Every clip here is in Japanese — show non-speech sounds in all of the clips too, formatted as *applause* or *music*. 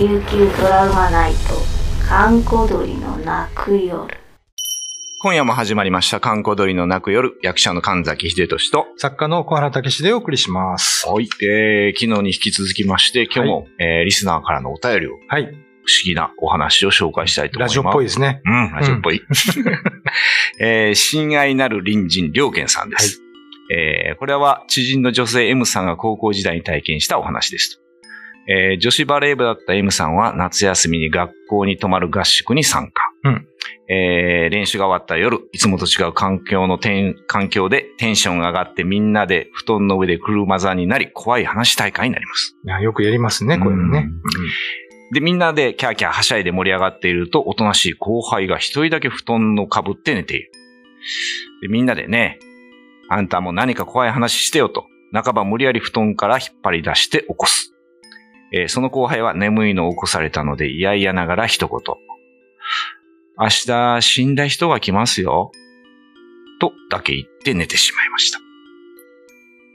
琉球ドラマナイト閑古鳥の泣く夜今夜も始まりました、観光鳥の泣く夜、役者の神崎秀俊と、作家の小原武史でお送りします。はい、えー、昨日に引き続きまして、今日も、えー、リスナーからのお便りを、はい。不思議なお話を紹介したいと思います。ラジオっぽいですね。うん、ラジオっぽい。*laughs* えー、親愛なる隣人、良健さんです。えー、これは知人の女性 M さんが高校時代に体験したお話ですと。えー、女子バレー部だった M さんは夏休みに学校に泊まる合宿に参加。うんえー練習が終わった夜、いつもと違う環境のてん環境でテンションが上がってみんなで布団の上で車座になり怖い話大会になります。いやよくやりますね、こういうのね。で、みんなでキャーキャーはしゃいで盛り上がっていると、おとなしい後輩が一人だけ布団のかぶって寝ている。で、みんなでね、あんたも何か怖い話してよと、半ば無理やり布団から引っ張り出して起こす。えーその後輩は眠いのを起こされたので、嫌々ながら一言。明日死んだ人が来ますよ。とだけ言って寝てしまいました。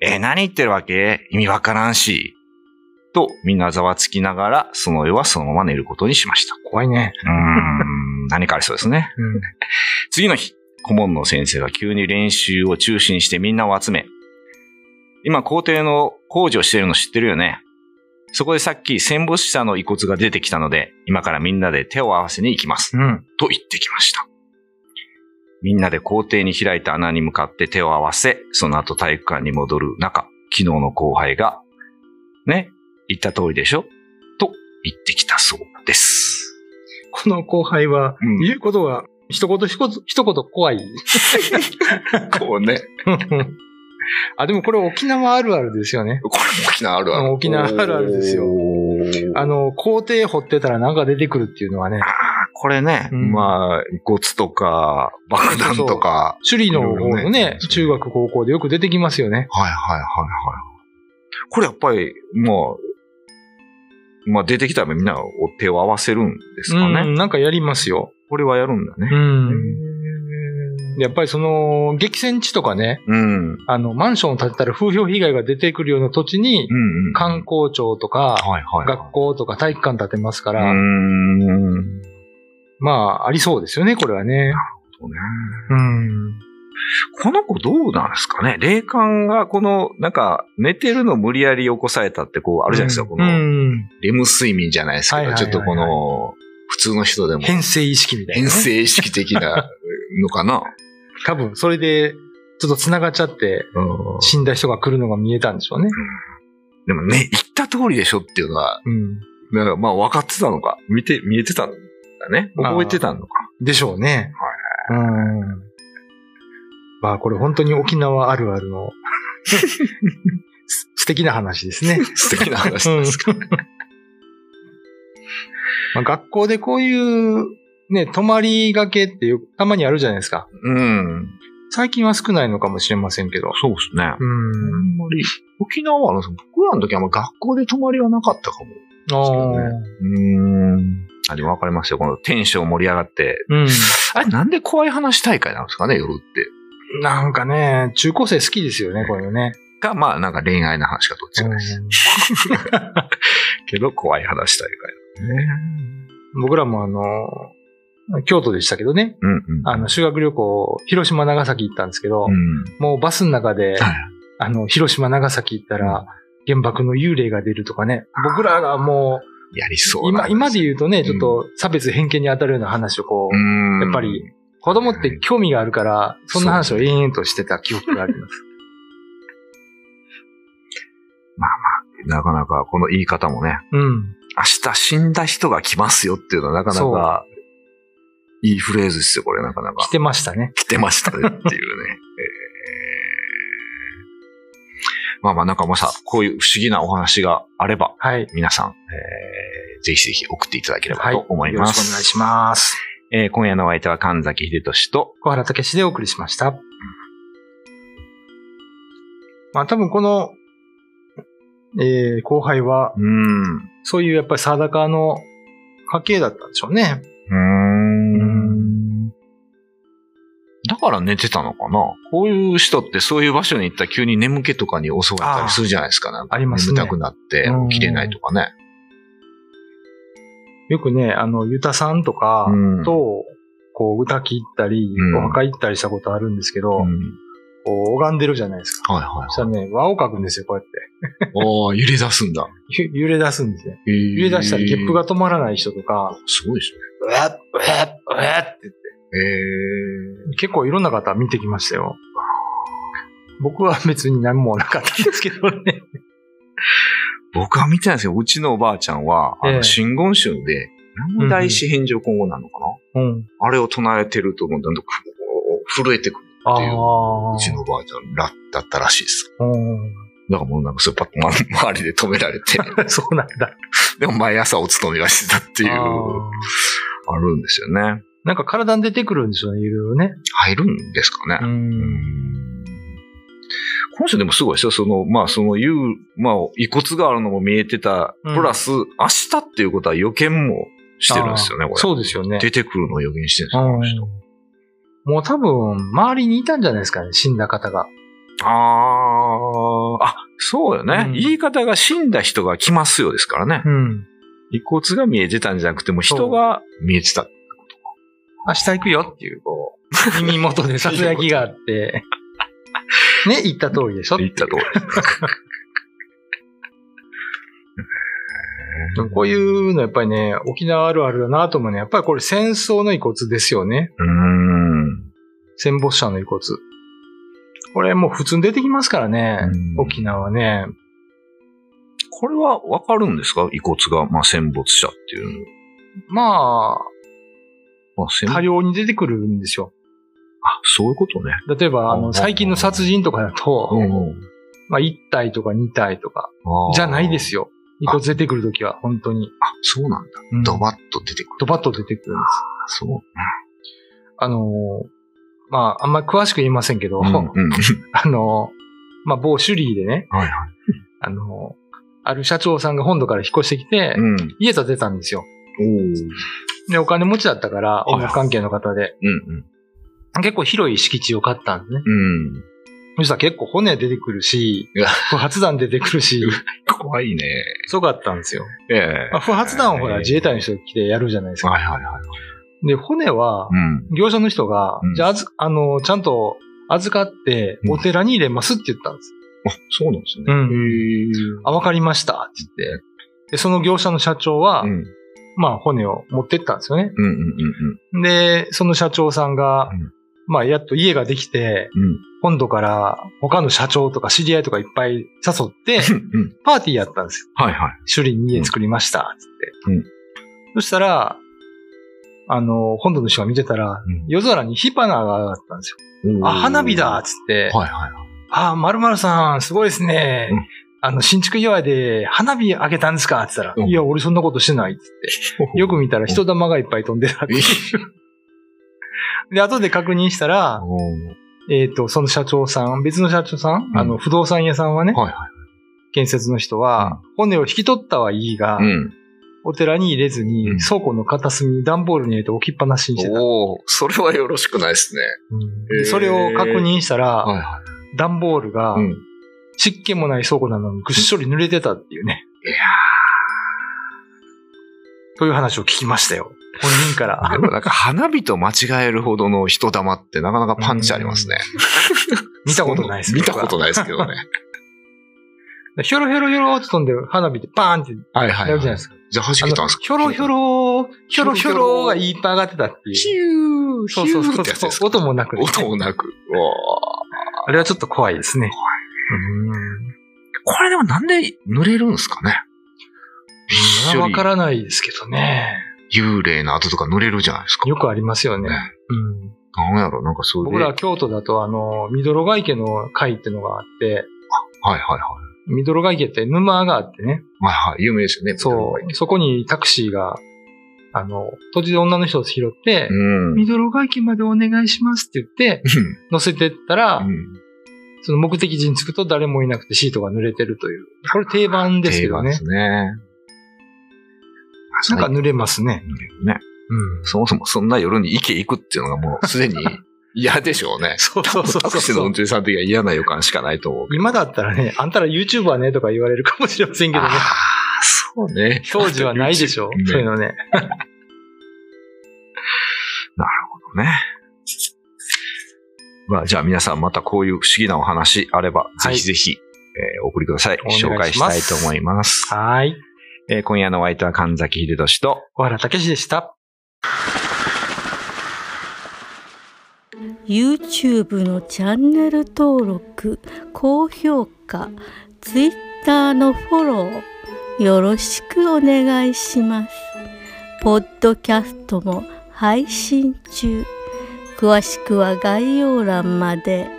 えー何言ってるわけ？意味わからんし。と、みんなざわつきながら、その夜はそのまま寝ることにしました。怖いね。うーん、*laughs* 何かありそうですね。うん。次の日、顧問の先生が急に練習を中止にしてみんなを集め、今校庭の工事をしてるの知ってるよね？そこでさっき戦没者の遺骨が出てきたので、今からみんなで手を合わせに行きます。うん。と言ってきました。みんなで校庭に開いた穴に向かって手を合わせ、その後体育館に戻る中、昨日の後輩が、ね、言った通りでしょ？と言ってきたそうです。この後輩は、うん言うことが、一言一言、一言怖い。*laughs* こうね。*laughs* あ、でもこれ沖縄あるあるですよね。*laughs* これ沖縄あるある。うん沖縄あるあるですよあの、校庭掘ってたらなんか出てくるっていうのはねこれね、うんまあ、遺骨とか、爆弾とか。首里の方のねね、中学高校でよく出てきますよね。はいはいはいはい。これやっぱり、まあ、まあ出てきたらみんなお手を合わせるんですかね。うん、なんかやりますよ。これはやるんだね。うん。やっぱりその、激戦地とかね、うん。うんあの、マンションを建てたら風評被害が出てくるような土地に、うん。観光庁とか、はいはい。学校とか体育館建てますかうら、ん。まあ、ありそうですよね、これはね。そうねうん。この子どうなんですかね？霊感がこの、なんか、寝てるの無理やり起こされたってこう、あるじゃないですか、こうの、ん。レム睡眠じゃないですけど、はいはいはいはいちょっとこの、普通の人でも、変性意識みたいな、ね。変性意識的なのかな？多分、それで、ちょっと繋がっちゃって、うん死んだ人が来るのが見えたんでしょうね。でもね、言った通りでしょっていうのは、うん。なんかまあ分かってたのか、見て、見えてたんだね。まあ覚えてたのか？でしょうね。うん。まあ、これ本当に沖縄あるあるの、*laughs* す素敵な話ですね。素敵な話ですか。*laughs* まあ、学校でこういう、ね、泊まりがけっていう、たまにあるじゃないですか。うん。最近は少ないのかもしれませんけど。そうですね。あうん。んまり、沖縄はあの、僕らの時はあんま学校で泊まりはなかったかも。ああ。うん。あ、でも分かりますよ。このテンション盛り上がって。うん。あれ、なんで怖い話大会なんですかね、夜って。なんかね、中高生好きですよね、こういうのね。か、まあ、なんか恋愛の話かどっちかです。うん *laughs* けど、怖い話大会。ね。僕らもあの、京都でしたけどね。うんうん。あの、修学旅行、広島、長崎行ったんですけど、うん。もうバスの中で、はいあの、広島、長崎行ったら、原爆の幽霊が出るとかね。僕らがもやりそう今、今で言うとね、んちょっと差別偏見に当たるような話をこう、うん。やっぱり、子供って興味があるから、そんな話を延々としてた記憶があります。*laughs* なかなかこの言い方もね、うん。明日死んだ人が来ますよっていうのはなかなかいいフレーズですよ、これなかなか来。てましたね。来てましたねっていうね。*laughs* えーまあまあなんかもしさ、こういう不思議なお話があれば、はい。皆さん、えーぜひぜひ送っていただければはい。と思います。よろしくお願いします。えー今夜のお相手は神崎秀俊と、小原武史でお送りしました。まあ多分この、えー後輩は、うん。そういうやっぱり定かの家系だったんでしょうね。から寝てたのかな？こういう人ってそういう場所に行ったら急に眠気とかに襲われたりするじゃないですか。なんかありますね眠たくなってうん起きれないとかね。よくね、あの、ユタさんとかうんと、こう、歌切ったり、うんお墓行ったりしたことあるんですけど、うんこう、拝んでるじゃないですか。はいはいそしたらね、輪を書くんですよ、こうやって。おー揺れ出すんだ。ゆ *laughs* 揺れ出すんですね。揺揺れ出したらゲップが。止まらない人とか、すごいですうわっ、うわっ、うわっって言って、ね。え結構いろんな方見てきましたよ。僕は別に何もなかったんですけどね。僕は見てないんですけど、うちのおばあちゃんは、あええの、真言宗で、南大師返上今後なのかな、うん。あれを唱えてると、もうだんだん震えてくるあっていう、あ。うちのおばあちゃんらだったらしいです。うだからもうなんかそれパッとま周りで止められて、ん。*laughs* そうなんだ。でも毎朝お勤めはしてたっていう、あるんですよね。なんか体に出てくるんでしょうね、いろいろね。入るんですかね。この人でもすごいですよ。その、まあ、その、いう、まあ、遺骨があるのも見えてた、うんプラス、明日っていうことは予見もしてるんですよね、これ。そうですよね。出てくるのを予言してるんですよ、この人。うんもう多分、周りにいたんじゃないですかね、死んだ方が。あー、あ、そうよね、うん言い方が死んだ人が来ますよですからね。うん。遺骨が見えてたんじゃなくても、人が見えてた。明日行くよっていう、こう、*laughs* 耳元でささやきがあって、*laughs* ね、言った通りでしょ？言った通り。*laughs* こういうのやっぱりね、沖縄あるあるだなと思うね。やっぱりこれ戦争の遺骨ですよね。うーん。戦没者の遺骨。これもう普通に出てきますからねうん。沖縄ね。これはわかるんですか？遺骨が、まあ、戦没者っていうの。まあ、多量に出てくるんですよ。あ、そういうことね。例えば、あうんの、最近の殺人とかだと、ん。まあ、1体とか2体とか、じゃないですよ。よ。遺骨出てくるときは、本当に。あ、そうなんだ。うんドバッと出てくる。ドバッと出てくるんです。そう。あのーまあ、あんまり詳しく言いませんけど、うん、うん。*laughs* あのーまあ、某シュリーでね、はいはい。あのーある社長さんが本土から引っ越してきて、うん。家建てたんですよ。で、お金持ちだったから、い音楽関係の方で、うん、結構広い敷地を買ったんですね。うん。そしたら結構骨出てくるし不発弾出てくるし、怖いね。すごかったんですよ。ええまあ不発弾をほら、自衛隊の人が来てやるじゃないですか。はいはいはい。で、骨は、うん。業者の人が、うんじゃあ、あず、あの、ちゃんと預かって、うんお寺に入れますって言ったんです。あ、そうなんですね。うんへあ、わかりましたって言って。で、その業者の社長は、え。うん。まあ、骨を持ってったんですよね。うんうんうんで、その社長さんが、うんまあ、やっと家ができて、うん。うん。本土から他の社長とか知り合いとかいっぱい誘って、うん。パーティーやったんですよ。はいはい。首里に家作りました、つって。うんそしたら、あの、本土の人が見てたら、うん夜空に火花が上がったんですよ。あ、花火だっつって、はいはい。あ、まるまるさん、すごいですね。うんあの、新築祝いで花火あげたんですか？って言ったら、うんいや、俺そんなことしてないっつって。*laughs* よく見たら人玉がいっぱい飛んでたっていう。*laughs* で、後で確認したら、えっ、と、その社長さん、別の社長さん、うんあの、不動産屋さんはね、はいは建設の人は、骨を引き取ったはいいが、い。うん。お寺に入れずに、うん倉庫の片隅に段ボールに入れて置きっぱなしにしてた。おおそれはよろしくないですね。うんへーでそれを確認したら、はいは段ボールがい。うん。湿気もない倉庫なのにぐっしょり濡れてたっていうね。いやという話を聞きましたよ。本人かーら。*laughs* でもなんか花火と間違えるほどの人玉ってなかなかパンチありますね。見たことないです見たことない。ですけどね。ひょろひょろひょろって飛んで花火ってバーンって。やるじゃないですか。じゃあ弾けたんですか？ひょろひょろ、ひょろひょろがいっぱい上がってたっていう。ヒューそうそうヒューってやつそう。ですか音もなくね、音もなく。あれはちょっと怖いですね。うん。これでもなんで濡れるんですかね？わからないですけどね。幽霊の跡とか濡れるじゃないですか。よくありますよね。ねうん。なんやろなんかそういう。僕ら京都だと、あの、ミドロガ池の会っていうのがあって、はいはいはい。ミドロガ池って沼があってね。はいはい。有名ですよね。そう。そこにタクシーが、あの、途中で女の人を拾って、うん。ミドロガ池までお願いしますって言って、乗せてったら、うん。その目的地に着くと誰もいなくてシートが濡れてるという。これ定番ですけどね定番で。すね。なんか濡れますね。濡れるね。うん。そもそもそんな夜に池行くっていうのがもうすでに *laughs* 嫌でしょうね。そうそうそうタクシーの運転手さん的には嫌な予感しかないと思う。今だったらね、あんたら YouTuber ねとか言われるかもしれませんけどね。ああ、そうね。当時はないでしょ *laughs* ねそういうのね。*laughs* ね。まあ、じゃあ皆さんまたこういう不思議なお話あれば、はいぜひぜひ、えーお送りください。お願いします紹介したいと思います。はい。えー今夜のお相手は神崎秀俊と、小原武史でした。YouTube のチャンネル登録高評価 Twitter のフォローよろしくお願いしますポッドキャストも配信中詳しくは概要欄まで。